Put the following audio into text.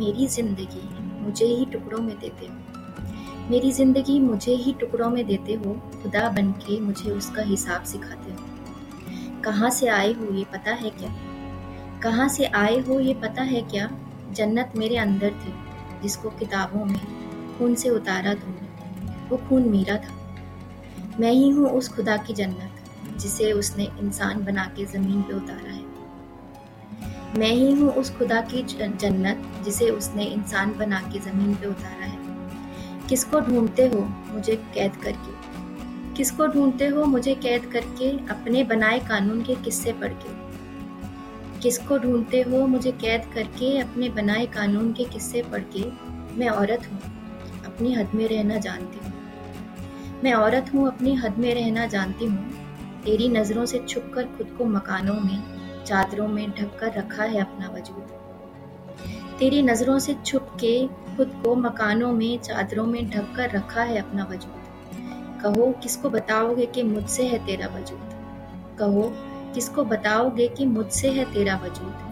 मेरी ज़िंदगी मुझे ही टुकड़ों में देते हो। मेरी ज़िंदगी मुझे ही टुकड़ों में देते हो, खुदा बन के मुझे उसका हिसाब सिखाते हो। कहाँ से आए हो ये पता है क्या? कहाँ से आए हो ये पता है क्या? जन्नत मेरे अंदर थी, जिसको किताबों में, खून से उतारा तुमने वो खून मेरा था। मैं ही हूँ उस खुदा की जन्नत, जिसे उसने इंसान बना के ज़मीन पे उतारा है। मैं ही हूँ उस खुदा की जन्नत, जिसे उसने इंसान बना के ज़मीन पे उतारा है। किसको ढूंढते हो मुझे कैद करके? किसको ढूंढते हो मुझे कैद करके अपने बनाए कानून के किस्से पढ़ के? किसको ढूंढते हो मुझे कैद करके अपने बनाए कानून के किस्से पढ़ के? मैं औरत हूँ, अपनी हद में रहना जानती हूँ। मैं औरत हूँ, अपनी हद में रहना जानती हूँ। तेरी नज़रों से छुप कर खुद को मकानों में चादरों में ढककर रखा है अपना वजूद। तेरी नज़रों से छुप के खुद को मकानों में, चादरों में ढककर रखा है अपना वजूद। कहो, किसको बताओगे कि मुझसे है तेरा वजूद? कहो, किसको बताओगे कि मुझसे है तेरा वजूद?